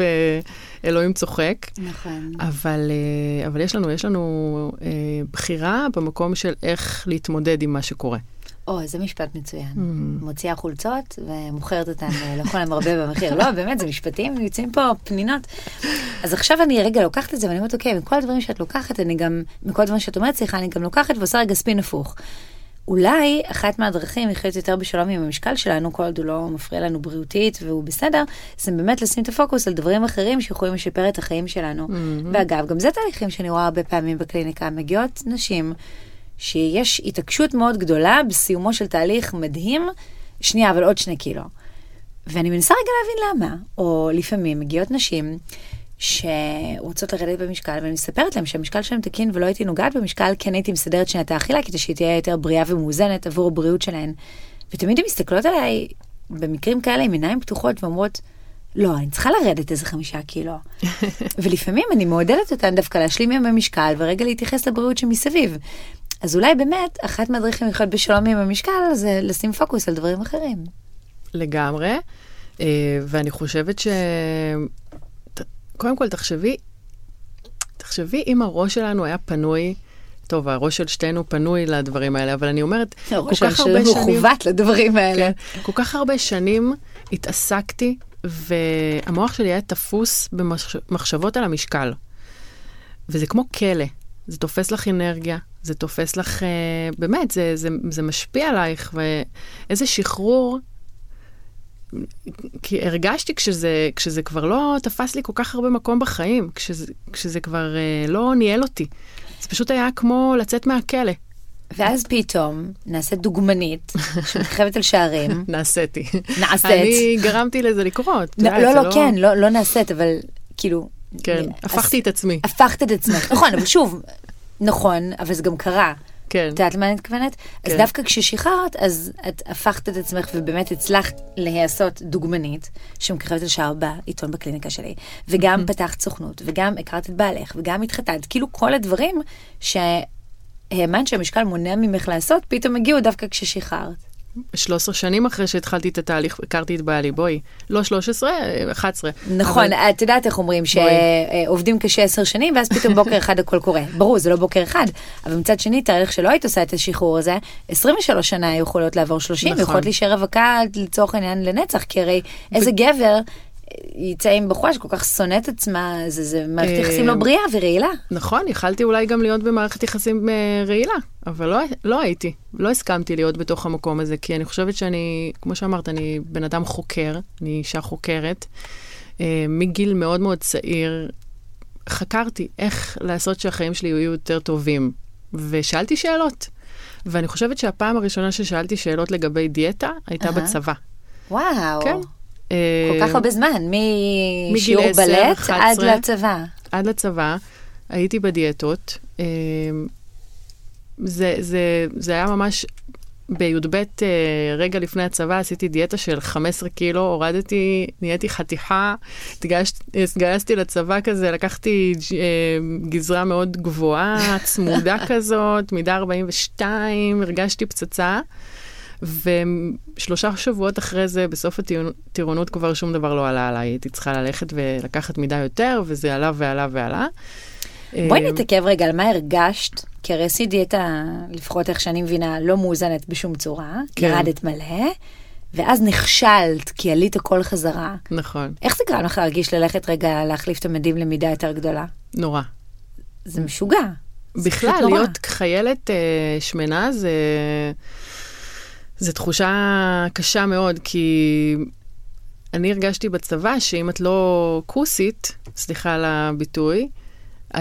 ואלוהים צוחק. נכון. אבל, אה, אבל יש לנו, יש לנו אה, בחירה במקום של איך להתמודד עם מה שקורה. או, זה משפט מצוין. Mm. מוציאה חולצות ומוכרת אותן לכל המרבה במחיר. לא, באמת, זה משפטים, יוצאים פה פנינות. אז עכשיו אני רגע לוקחת את זה ואני אומרת, אוקיי, מכל הדברים שאת לוקחת, אני גם, מכל הדברים שאת אומרת, סליחה, אני גם לוקחת ועושה רגע ספין הפוך. אולי אחת מהדרכים לחיות יותר בשלום עם המשקל שלנו, כל עוד הוא לא מפריע לנו בריאותית והוא בסדר, זה באמת לשים את הפוקוס על דברים אחרים שיכולים לשפר את החיים שלנו. Mm-hmm. ואגב, גם זה תהליכים שאני רואה הרבה פעמים בקליניקה, מגיעות נשים שיש התעקשות מאוד גדולה בסיומו של תהליך מדהים, שנייה, אבל עוד שני קילו. ואני מנסה רגע להבין למה. או לפעמים מגיעות נשים שרוצות לרדת במשקל, ואני מספרת להם שהמשקל שלהם תקין ולא הייתי נוגעת במשקל, כן הייתי מסדרת שנייה את האכילה, כדי שהיא תהיה יותר בריאה ומאוזנת עבור הבריאות שלהן. ותמיד הן מסתכלות עליי במקרים כאלה עם עיניים פתוחות ואומרות, לא, אני צריכה לרדת איזה חמישה קילו. ולפעמים אני מעודדת אותן דווקא להשלים עם המשקל ורגע להתייחס לבריאות שמסביב. אז אולי באמת, אחת מהדרכים לחיות בשלום עם המשקל זה לשים פוקוס על דברים אחרים. לגמרי, אה, ואני חושבת ש... קודם כל, תחשבי, תחשבי אם הראש שלנו היה פנוי, טוב, הראש של שתינו פנוי לדברים האלה, אבל אני אומרת, כל כך הרבה שנים... הראש שלנו מכוות לדברים האלה. כן, כל כך הרבה שנים התעסקתי, והמוח שלי היה תפוס במחשבות על המשקל. וזה כמו כלא, זה תופס לך אנרגיה, זה תופס לך, אה, באמת, זה, זה, זה משפיע עלייך, ואיזה שחרור. כי הרגשתי כשזה, כשזה כבר לא תפס לי כל כך הרבה מקום בחיים, כשזה, כשזה כבר אה, לא ניהל אותי. זה פשוט היה כמו לצאת מהכלא. ואז פתאום נעשית דוגמנית שמככבת על שערים. נעשיתי. נעשית. אני גרמתי לזה לקרות. לא, לא, לא, לא, כן, לא, לא נעשית, אבל כאילו... כן, הפכתי את עצמי. הפכת את עצמך, נכון, אבל שוב, נכון, אבל זה גם קרה. כן. את יודעת למה אני מתכוונת? כן. אז דווקא כששחררת, אז את הפכת את עצמך ובאמת הצלחת להיעשות דוגמנית, שמככבת על שער בעיתון בקליניקה שלי, וגם פתחת סוכנות, וגם הכרת את בעלך, וגם התחתנת, כאילו כל הדברים שהאמנת שהמשקל מונע ממך לעשות, פתאום הגיעו דווקא כששחררת. 13 שנים אחרי שהתחלתי את התהליך, הכרתי את בעלי, בואי. לא 13, 11. נכון, אבל... את יודעת איך אומרים, שעובדים קשה 10 שנים, ואז פתאום בוקר אחד הכל קורה. ברור, זה לא בוקר אחד, אבל מצד שני, תהליך שלא היית עושה את השחרור הזה, 23 שנה היו יכולות לעבור 30, נכון. יכולות להישאר רווקה לצורך העניין לנצח, כי הרי איזה ו... גבר... יצא עם בחורה שכל כך שונאת עצמה, זה, זה מערכת יחסים לא אה, בריאה ורעילה. נכון, יכלתי אולי גם להיות במערכת יחסים אה, רעילה, אבל לא, לא הייתי, לא הסכמתי להיות בתוך המקום הזה, כי אני חושבת שאני, כמו שאמרת, אני בן אדם חוקר, אני אישה חוקרת. אה, מגיל מאוד מאוד צעיר חקרתי איך לעשות שהחיים שלי יהיו יותר טובים, ושאלתי שאלות. ואני חושבת שהפעם הראשונה ששאלתי שאלות לגבי דיאטה הייתה uh-huh. בצבא. וואו. כן. כל כך הרבה זמן, משיעור בלט עד לצבא. עד לצבא, הייתי בדיאטות. אה, זה, זה, זה היה ממש, בי"ב, אה, רגע לפני הצבא, עשיתי דיאטה של 15 קילו, הורדתי, נהייתי חתיכה, התגייסתי לצבא כזה, לקחתי אה, גזרה מאוד גבוהה, צמודה כזאת, מידה 42, הרגשתי פצצה. ושלושה שבועות אחרי זה, בסוף הטירונות כבר שום דבר לא עלה עליי. הייתי צריכה ללכת ולקחת מידה יותר, וזה עלה ועלה ועלה. בואי אה, נתעכב רגע על מה הרגשת, כי הרי עשית דיאטה, לפחות איך שאני מבינה, לא מאוזנת בשום צורה, כן. ירדת מלא, ואז נכשלת, כי עלית הכל חזרה. נכון. איך זה גרם לך להרגיש ללכת רגע להחליף את המדים למידה יותר גדולה? נורא. זה משוגע. בכלל, להיות חיילת uh, שמנה זה... זו תחושה קשה מאוד, כי אני הרגשתי בצבא שאם את לא כוסית, סליחה על הביטוי,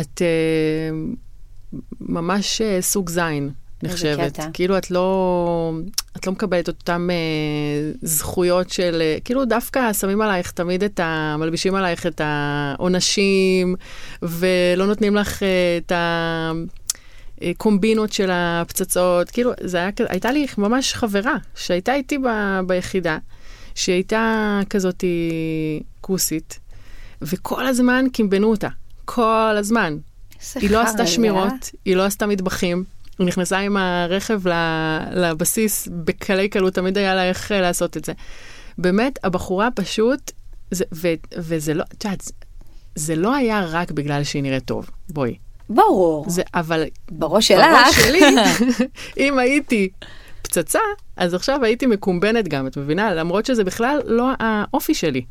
את uh, ממש uh, סוג זין, נחשבת. כאילו את לא, את לא מקבלת אותן uh, זכויות של, uh, כאילו דווקא שמים עלייך תמיד את ה... מלבישים עלייך את העונשים, ולא נותנים לך uh, את ה... קומבינות של הפצצות, כאילו, זה היה, הייתה לי ממש חברה שהייתה איתי ב, ביחידה, שהייתה כזאת כוסית, וכל הזמן קימבנו אותה, כל הזמן. היא לא עשתה שמירות, היא לא עשתה מטבחים, היא נכנסה עם הרכב לבסיס בקלי קלות, תמיד היה לה איך לעשות את זה. באמת, הבחורה פשוט, זה, ו, וזה לא, את יודעת, זה לא היה רק בגלל שהיא נראית טוב, בואי. ברור. זה, אבל... בראש שלך. בראש שלי, אם הייתי פצצה, אז עכשיו הייתי מקומבנת גם, את מבינה? למרות שזה בכלל לא האופי שלי.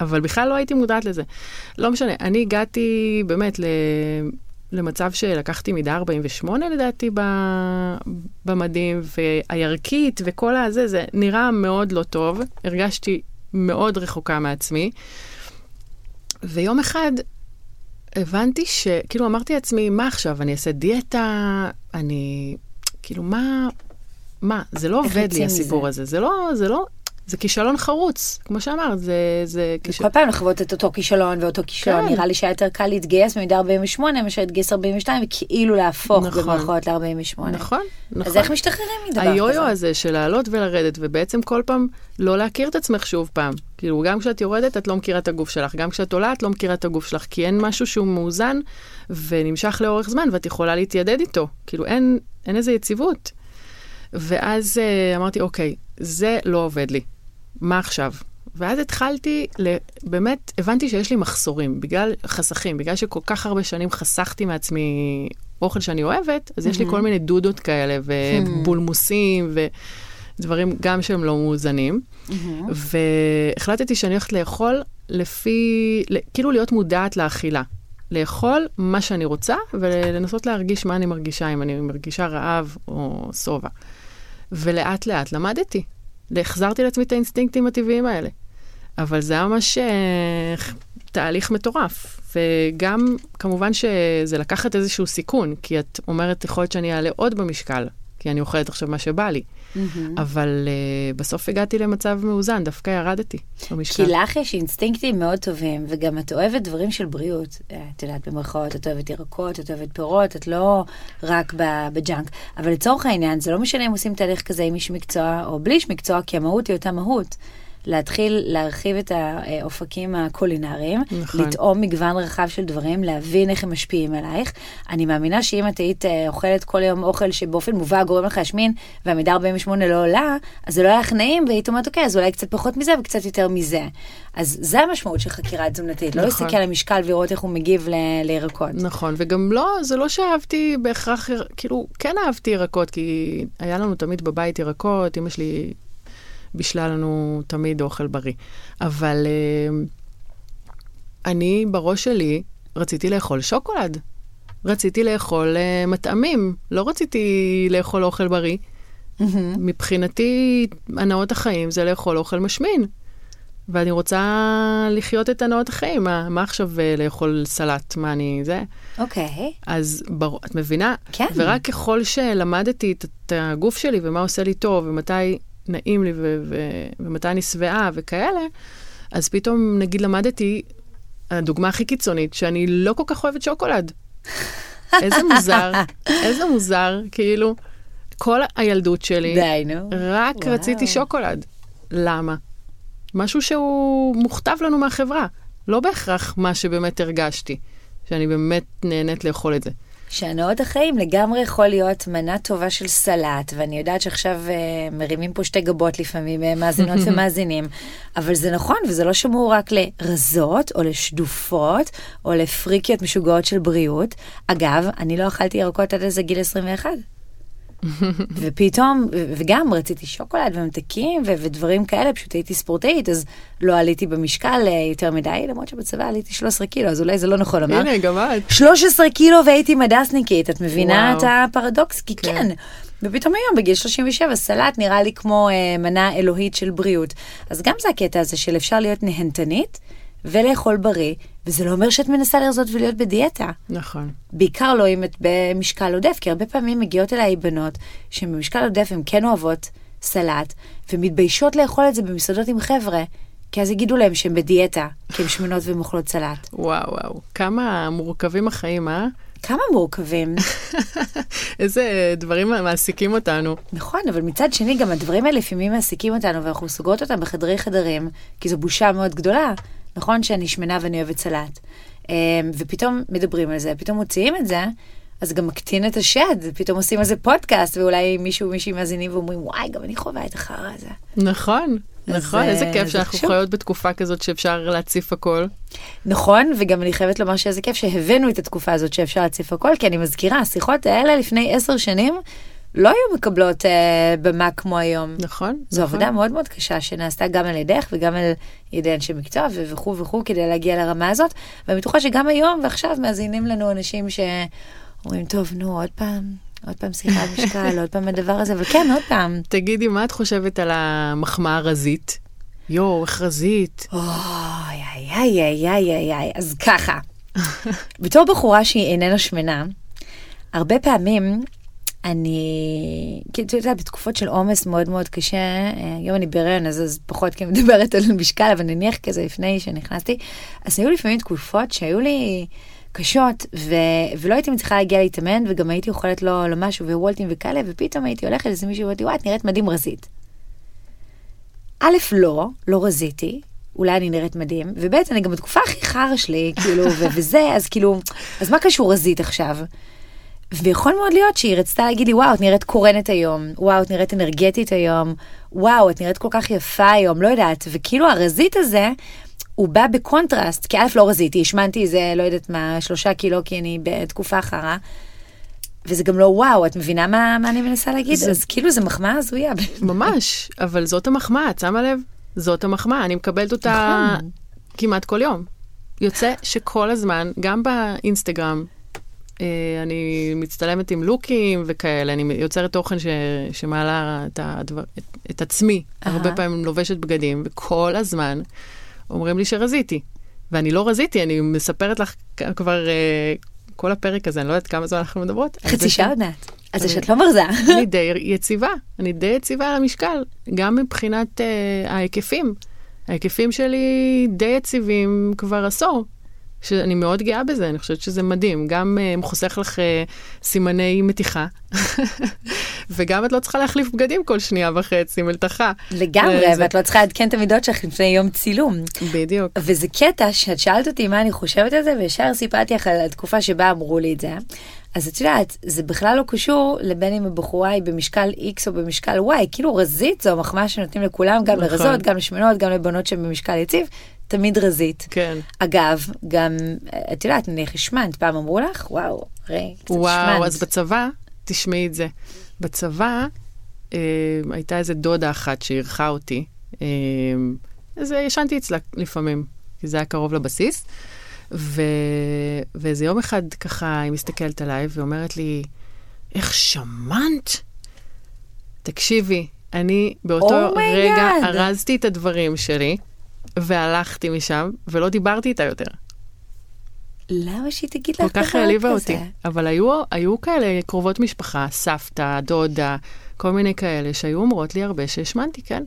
אבל בכלל לא הייתי מודעת לזה. לא משנה, אני הגעתי באמת ל... למצב שלקחתי מידה 48 לדעתי במדים, והירקית וכל הזה, זה נראה מאוד לא טוב, הרגשתי מאוד רחוקה מעצמי. ויום אחד הבנתי ש... כאילו, אמרתי לעצמי, מה עכשיו, אני אעשה דיאטה, אני... כאילו, מה... מה? זה לא עובד לי הסיפור זה? הזה. זה לא, זה לא, זה כישלון חרוץ, כמו שאמרת, זה... זה כישלון. כל פעם לחוות את אותו כישלון ואותו כישלון. כן. נראה לי שהיה יותר קל להתגייס במידה 48 מאשר להתגייס 42, וכאילו להפוך נכון. במרכאות ל-48. נכון, נכון. אז איך משתחררים מדבר כזה? היו-יו הזה של לעלות ולרדת, ובעצם כל פעם לא להכיר את עצמך שוב פעם. כאילו, גם כשאת יורדת, את לא מכירה את הגוף שלך, גם כשאת עולה, את לא מכירה את הגוף שלך, כי אין משהו שהוא מאוזן ונמשך לאורך זמן, ואת יכולה להתיידד איתו. כאילו, אין, אין איזה יציבות. ואז uh, אמרתי, אוקיי, זה לא עובד לי. מה עכשיו? ואז התחלתי, באמת, הבנתי שיש לי מחסורים, בגלל חסכים, בגלל שכל כך הרבה שנים חסכתי מעצמי אוכל שאני אוהבת, אז mm-hmm. יש לי כל מיני דודות כאלה, ובולמוסים, ודברים גם שהם לא מאוזנים. Mm-hmm. והחלטתי שאני הולכת לאכול לפי, כאילו להיות מודעת לאכילה. לאכול מה שאני רוצה, ולנסות להרגיש מה אני מרגישה, אם אני מרגישה רעב או שובע. ולאט לאט למדתי. החזרתי לעצמי את האינסטינקטים הטבעיים האלה. אבל זה היה ממש אה, תהליך מטורף. וגם, כמובן שזה לקחת איזשהו סיכון, כי את אומרת, יכול להיות שאני אעלה עוד במשקל, כי אני אוכלת עכשיו מה שבא לי. Mm-hmm. אבל uh, בסוף הגעתי למצב מאוזן, דווקא ירדתי במשקל. כי לך יש אינסטינקטים מאוד טובים, וגם את אוהבת דברים של בריאות. את יודעת, במרכאות, את אוהבת ירקות, את אוהבת פירות, את לא רק בג'אנק. אבל לצורך העניין, זה לא משנה אם עושים תהליך כזה עם איש מקצוע או בלי איש מקצוע, כי המהות היא אותה מהות. להתחיל להרחיב את האופקים הקולינריים, נכון. לטעום מגוון רחב של דברים, להבין איך הם משפיעים עלייך. אני מאמינה שאם את היית אה, אוכלת כל היום אוכל שבאופן מובהק גורם לך להשמין, והמידה 48 לא עולה, אז זה לא היה לך נעים, והיית אומרת, אוקיי, אז אולי קצת פחות מזה וקצת יותר מזה. אז זה המשמעות של חקירה תזונתית, לא נכון. להסתכל על המשקל ולראות איך הוא מגיב ל- לירקות. נכון, וגם לא, זה לא שאהבתי בהכרח, כאילו, כן אהבתי ירקות, כי היה לנו תמיד בבית ירקות, אמא שלי בישלה לנו תמיד אוכל בריא. אבל אה, אני, בראש שלי, רציתי לאכול שוקולד. רציתי לאכול אה, מטעמים, לא רציתי לאכול אוכל בריא. מבחינתי, הנאות החיים זה לאכול אוכל משמין. ואני רוצה לחיות את הנאות החיים. מה, מה עכשיו אה, לאכול סלט? מה אני... זה? אוקיי. אז בר... את מבינה? כן. ורק ככל שלמדתי את, את הגוף שלי ומה עושה לי טוב ומתי נעים לי ו- ו- ומתי אני שבעה וכאלה, אז פתאום, נגיד, למדתי, הדוגמה הכי קיצונית, שאני לא כל כך אוהבת שוקולד. איזה מוזר, איזה מוזר, כאילו, כל הילדות שלי, די, נו. רק וואו. רציתי שוקולד. למה? משהו שהוא מוכתב לנו מהחברה, לא בהכרח מה שבאמת הרגשתי, שאני באמת נהנית לאכול את זה. שהנאות החיים לגמרי יכול להיות מנה טובה של סלט, ואני יודעת שעכשיו אה, מרימים פה שתי גבות לפעמים, אה, מאזינות ומאזינים, אבל זה נכון, וזה לא שמור רק לרזות, או לשדופות, או לפריקיות משוגעות של בריאות. אגב, אני לא אכלתי ירקות עד איזה גיל 21. ופתאום, וגם רציתי שוקולד וממתקים ו- ודברים כאלה, פשוט הייתי ספורטאית, אז לא עליתי במשקל אה, יותר מדי, למרות שבצבא עליתי 13 קילו, אז אולי זה לא נכון לומר. הנה, גם את. 13 קילו והייתי מדסניקית, את מבינה וואו. את הפרדוקס? כי כן. כן. ופתאום היום בגיל 37 סלט נראה לי כמו אה, מנה אלוהית של בריאות. אז גם זה הקטע הזה של אפשר להיות נהנתנית ולאכול בריא, וזה לא אומר שאת מנסה לרזות ולהיות בדיאטה. נכון. בעיקר לא אם את במשקל עודף, כי הרבה פעמים מגיעות אליי בנות שהן במשקל עודף, הן כן אוהבות סלט, ומתביישות לאכול את זה במסעדות עם חבר'ה, כי אז יגידו להם שהן בדיאטה, כי הן שמנות ומאכלות סלט. וואו, וואו. כמה מורכבים החיים, אה? כמה מורכבים. איזה דברים מעסיקים אותנו. נכון, אבל מצד שני, גם הדברים האלה לפעמים מעסיקים אותנו, ואנחנו סוגרות אותם בחדרי חדרים, כי זו בושה מאוד גדולה. נכון שאני שמנה ואני אוהבת סלט. אמ, ופתאום מדברים על זה, פתאום מוציאים את זה, אז גם מקטין את השד, פתאום עושים איזה פודקאסט, ואולי מישהו, מישהי מאזינים ואומרים, וואי, גם אני חווה את החרא הזה. נכון, נכון, אה, איזה כיף זה שאנחנו. חיות בתקופה כזאת שאפשר להציף הכל. נכון, וגם אני חייבת לומר שאיזה כיף שהבאנו את התקופה הזאת שאפשר להציף הכל, כי אני מזכירה, השיחות האלה לפני עשר שנים לא היו מקבלות אה, במה כמו היום. נכון? זו נכון. עבודה מאוד מאוד קשה שנעשתה גם על ידך וגם על ידי אנשי מקצוע וכו' וכו' כדי להגיע לרמה הזאת. ואני בטוחה שגם היום ועכשיו מאזינים לנו אנשים שאומרים, טוב, נו, עוד פעם, עוד פעם שיחה על משקל, עוד פעם הדבר הזה, אבל כן, עוד פעם. תגידי, מה את חושבת על המחמאה הרזית? יואו, איך רזית. אוי, איי, איי, איי, איי, איי, איי, אז ככה, בתור בחורה שהיא איננה שמנה, הרבה פעמים אני, כאילו, אתה יודע, בתקופות של עומס מאוד מאוד קשה, אה, היום אני בהיריון, אז, אז פחות כי אני מדברת על משקל, אבל נניח כזה לפני שנכנסתי, אז היו לפעמים תקופות שהיו לי קשות, ו, ולא הייתי מצליחה להגיע להתאמן, וגם הייתי אוכלת לו, לו משהו ווולטים וכאלה, ופתאום הייתי הולכת לאיזה מישהו ואומרתי, וואי, את נראית מדהים רזית. א', לא, לא רזיתי, אולי אני נראית מדהים, וב', אני גם בתקופה הכי חרא שלי, כאילו, וזה, אז כאילו, אז מה קשור רזית עכשיו? ויכול מאוד להיות שהיא רצתה להגיד לי, וואו, את נראית קורנת היום, וואו, את נראית אנרגטית היום, וואו, את נראית כל כך יפה היום, לא יודעת, וכאילו הרזית הזה, הוא בא בקונטרסט, כי א', לא רזיתי, השמנתי איזה, לא יודעת מה, שלושה קילו, כי אני בתקופה חרא. וזה גם לא וואו, את מבינה מה, מה אני מנסה להגיד? זה- אז כאילו זה מחמאה הזויה. ממש, אבל זאת המחמאה, את שמה לב? זאת המחמאה, אני מקבלת אותה נכון. כמעט כל יום. יוצא שכל הזמן, גם באינסטגרם, אני מצטלמת עם לוקים וכאלה, אני יוצרת תוכן ש, שמעלה את, הדבר, את, את עצמי. אהה. הרבה פעמים לובשת בגדים, וכל הזמן אומרים לי שרזיתי. ואני לא רזיתי, אני מספרת לך כבר אה, כל הפרק הזה, אני לא יודעת כמה זמן אנחנו מדברות. חצי שעה עוד מעט. אז זה שאת לא מרזה. אני די יציבה, אני די יציבה על המשקל, גם מבחינת uh, ההיקפים. ההיקפים שלי די יציבים כבר עשור, שאני מאוד גאה בזה, אני חושבת שזה מדהים. גם uh, חוסך לך uh, סימני מתיחה, וגם את לא צריכה להחליף בגדים כל שנייה וחצי, מלתחה. לגמרי, ואת לא צריכה לעדכן את המידות שלך לפני יום צילום. בדיוק. וזה קטע שאת שאלת אותי מה אני חושבת על זה, וישר סיפרתי לך על התקופה שבה אמרו לי את זה. אז את יודעת, זה בכלל לא קשור לבין אם הבחורה היא במשקל X או במשקל Y, כאילו רזית זו מחמאה שנותנים לכולם, גם נכון. לרזות, גם לשמנות, גם לבנות שהן במשקל יציב, תמיד רזית. כן. אגב, גם, את יודעת, נניח השמנת, פעם אמרו לך, וואו, הרי קצת וואו, שמנת. אז בצבא, תשמעי את זה. בצבא אה, הייתה איזה דודה אחת שאירחה אותי, אה, אז ישנתי אצלה לפעמים, כי זה היה קרוב לבסיס. ו... ואיזה יום אחד ככה היא מסתכלת עליי ואומרת לי, איך שמנת? תקשיבי, אני באותו Oh רגע God. ארזתי את הדברים שלי והלכתי משם ולא דיברתי איתה יותר. למה שהיא תגיד כל לך כך דבר העליבה כזה? אותי. אבל היו, היו כאלה קרובות משפחה, סבתא, דודה, כל מיני כאלה שהיו אומרות לי הרבה שהשמנתי, כן.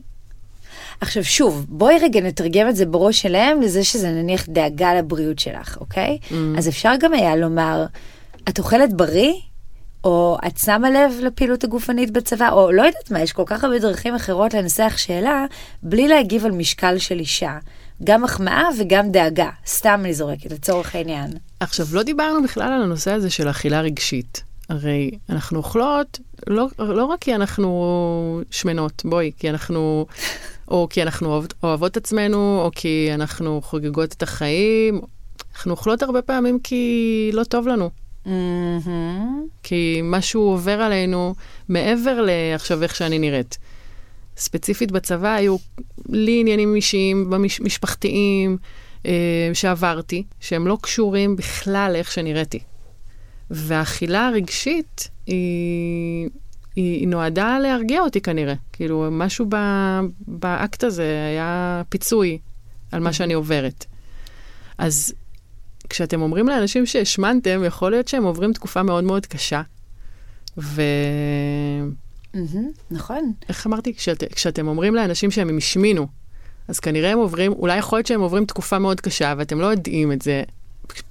עכשיו שוב, בואי רגע נתרגם את זה בראש שלהם לזה שזה נניח דאגה לבריאות שלך, אוקיי? Mm. אז אפשר גם היה לומר, את אוכלת בריא? או את שמה לב לפעילות הגופנית בצבא, או לא יודעת מה, יש כל כך הרבה דרכים אחרות לנסח שאלה, בלי להגיב על משקל של אישה. גם מחמאה וגם דאגה, סתם אני זורקת, לצורך העניין. עכשיו, לא דיברנו בכלל על הנושא הזה של אכילה רגשית. הרי אנחנו אוכלות, לא, לא רק כי אנחנו שמנות, בואי, כי אנחנו, או כי אנחנו אוהבות, אוהבות עצמנו, או כי אנחנו חוגגות את החיים. אנחנו אוכלות הרבה פעמים כי לא טוב לנו. מהמם. כי משהו עובר עלינו מעבר לעכשיו איך שאני נראית. ספציפית בצבא היו לי עניינים אישיים, במש- משפחתיים, אה, שעברתי, שהם לא קשורים בכלל לאיך שנראיתי. והאכילה הרגשית היא, היא, היא נועדה להרגיע אותי כנראה. כאילו, משהו ב, באקט הזה היה פיצוי על מה שאני עוברת. אז כשאתם אומרים לאנשים שהשמנתם, יכול להיות שהם עוברים תקופה מאוד מאוד קשה. ו... מהמם, נכון. איך אמרתי? כשאת, כשאתם אומרים לאנשים שהם השמינו, אז כנראה הם עוברים, אולי יכול להיות שהם עוברים תקופה מאוד קשה ואתם לא יודעים את זה.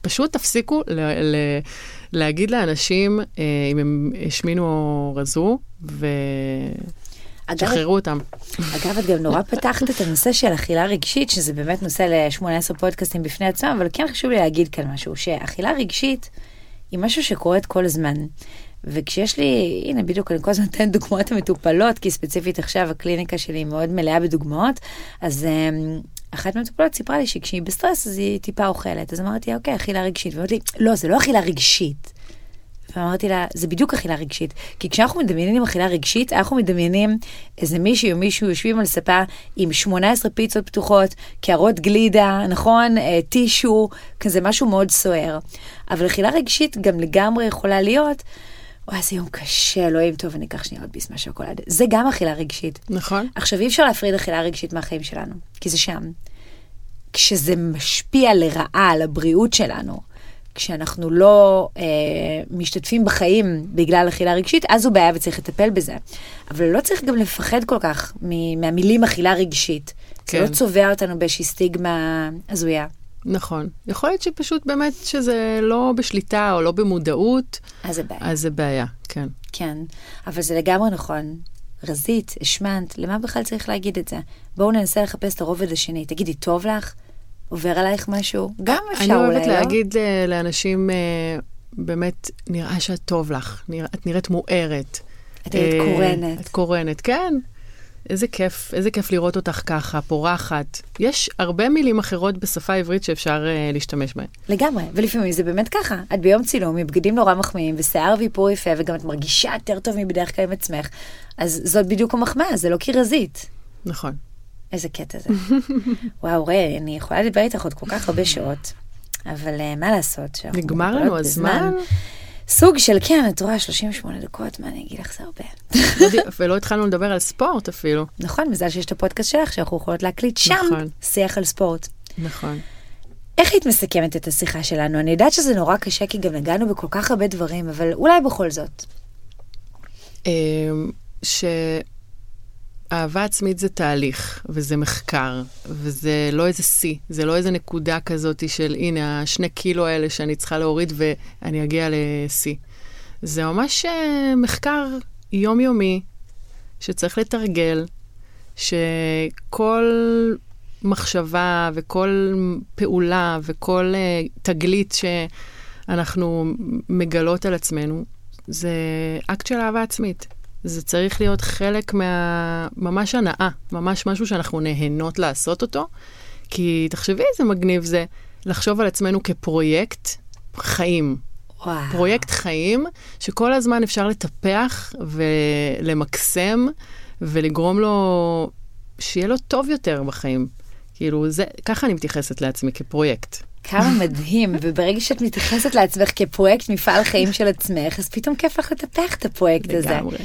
פשוט תפסיקו ל, ל, להגיד לאנשים אה, אם הם השמינו או רזו, אגב, ושחררו אותם. אגב, את גם נורא פתחת את הנושא של אכילה רגשית, שזה באמת נושא ל-18 פודקאסטים בפני עצמם, אבל כן חשוב לי להגיד כאן משהו, שאכילה רגשית היא משהו שקורית כל הזמן. וכשיש לי, הנה בדיוק אני כל הזמן נותנת דוגמאות המטופלות, כי ספציפית עכשיו הקליניקה שלי מאוד מלאה בדוגמאות, אז um, אחת מהמטופלות סיפרה לי שכשהיא בסטרס אז היא טיפה אוכלת, אז אמרתי אוקיי, אכילה רגשית, ואמרתי לי, לא, זה לא אכילה רגשית. ואמרתי לה, זה בדיוק אכילה רגשית. כי כשאנחנו מדמיינים אכילה רגשית, אנחנו מדמיינים איזה מישהי או מישהו יושבים על ספה עם 18 פיצות פתוחות, קערות גלידה, נכון? אה, טישו, כזה משהו מאוד סוער. אבל אכילה רגשית גם לגמרי יכולה להיות, וואי, איזה יום קשה, אלוהים, טוב, אני אקח שנייה עוד ביס מהשוקולד. זה גם אכילה רגשית. נכון? עכשיו, אי אפשר להפריד אכילה רגשית מהחיים שלנו, כי זה שם. כשזה משפיע לרעה על הבריאות שלנו, כשאנחנו לא אה, משתתפים בחיים בגלל אכילה רגשית, אז זו בעיה וצריך לטפל בזה. אבל לא צריך גם לפחד כל כך מ- מהמילים אכילה רגשית. כן. זה לא צובע אותנו באיזושהי סטיגמה הזויה. נכון. יכול להיות שפשוט באמת שזה לא בשליטה או לא במודעות, אז זה בעיה. אז זה בעיה, כן. כן, אבל זה לגמרי נכון. רזית, השמנת, למה בכלל צריך להגיד את זה? בואו ננסה לחפש את הרובד השני. תגידי, טוב לך? עובר עלייך משהו? גם אפשר אני אולי, אוהבת לא? להגיד ל- לאנשים, אה, באמת, נראה שאת טוב לך, את נראית מוארת. את נראית אה, קורנת. את קורנת, כן. איזה כיף, איזה כיף לראות אותך ככה, פורחת. יש הרבה מילים אחרות בשפה העברית שאפשר uh, להשתמש בהן. לגמרי, ולפעמים זה באמת ככה. את ביום צילום עם בגדים נורא מחמיאים ושיער ואיפור יפה, וגם את מרגישה יותר טוב מבדרך כלל עם עצמך, אז זאת בדיוק המחמאה, זה לא כי רזית. נכון. איזה קטע זה. וואו, ריי, אני יכולה לדבר איתך עוד כל כך הרבה שעות, אבל uh, מה לעשות? שאנחנו נגמר לנו הזמן, סוג של, כן, את רואה, 38 דקות, מה אני אגיד לך, זה הרבה. לא ולא התחלנו לדבר על ספורט אפילו. נכון, מזל שיש את הפודקאסט שלך, שאנחנו יכולות להקליט שם נכון. שיח על ספורט. נכון. איך היית מסכמת את השיחה שלנו? אני יודעת שזה נורא קשה, כי גם נגענו בכל כך הרבה דברים, אבל אולי בכל זאת. אמ, שאהבה עצמית זה תהליך, וזה מחקר, וזה לא איזה שיא, זה לא איזה נקודה כזאת של הנה, השני קילו האלה שאני צריכה להוריד ואני אגיע לשיא. זה ממש אה, מחקר יומיומי שצריך לתרגל, שכל מחשבה וכל פעולה וכל uh, תגלית שאנחנו מגלות על עצמנו, זה אקט של אהבה עצמית. זה צריך להיות חלק מה... ממש הנאה, ממש משהו שאנחנו נהנות לעשות אותו. כי תחשבי איזה מגניב זה לחשוב על עצמנו כפרויקט חיים. וואו. פרויקט חיים שכל הזמן אפשר לטפח ולמקסם ולגרום לו, שיהיה לו טוב יותר בחיים. כאילו, זה, ככה אני מתייחסת לעצמי כפרויקט. כמה מדהים, וברגע שאת מתייחסת לעצמך כפרויקט מפעל חיים של עצמך, אז פתאום כיף לך לטפח את הפרויקט הזה. לגמרי.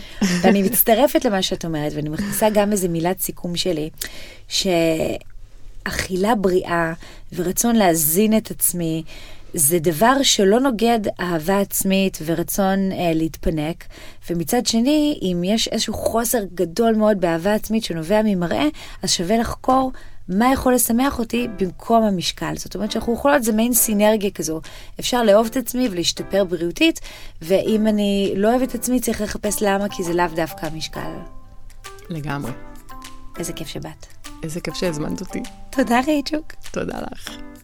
ואני מצטרפת למה שאת אומרת, ואני מכניסה גם איזה מילת סיכום שלי, שאכילה בריאה ורצון להזין את עצמי, זה דבר שלא נוגד אהבה עצמית ורצון אה, להתפנק, ומצד שני, אם יש איזשהו חוסר גדול מאוד באהבה עצמית שנובע ממראה, אז שווה לחקור מה יכול לשמח אותי במקום המשקל. זאת אומרת שאנחנו יכולות, זה מעין סינרגיה כזו. אפשר לאהוב את עצמי ולהשתפר בריאותית, ואם אני לא אוהבת את עצמי, צריך לחפש למה, כי זה לאו דווקא המשקל. לגמרי. איזה כיף שבאת. איזה כיף שהזמנת אותי. תודה רייצ'וק. תודה לך.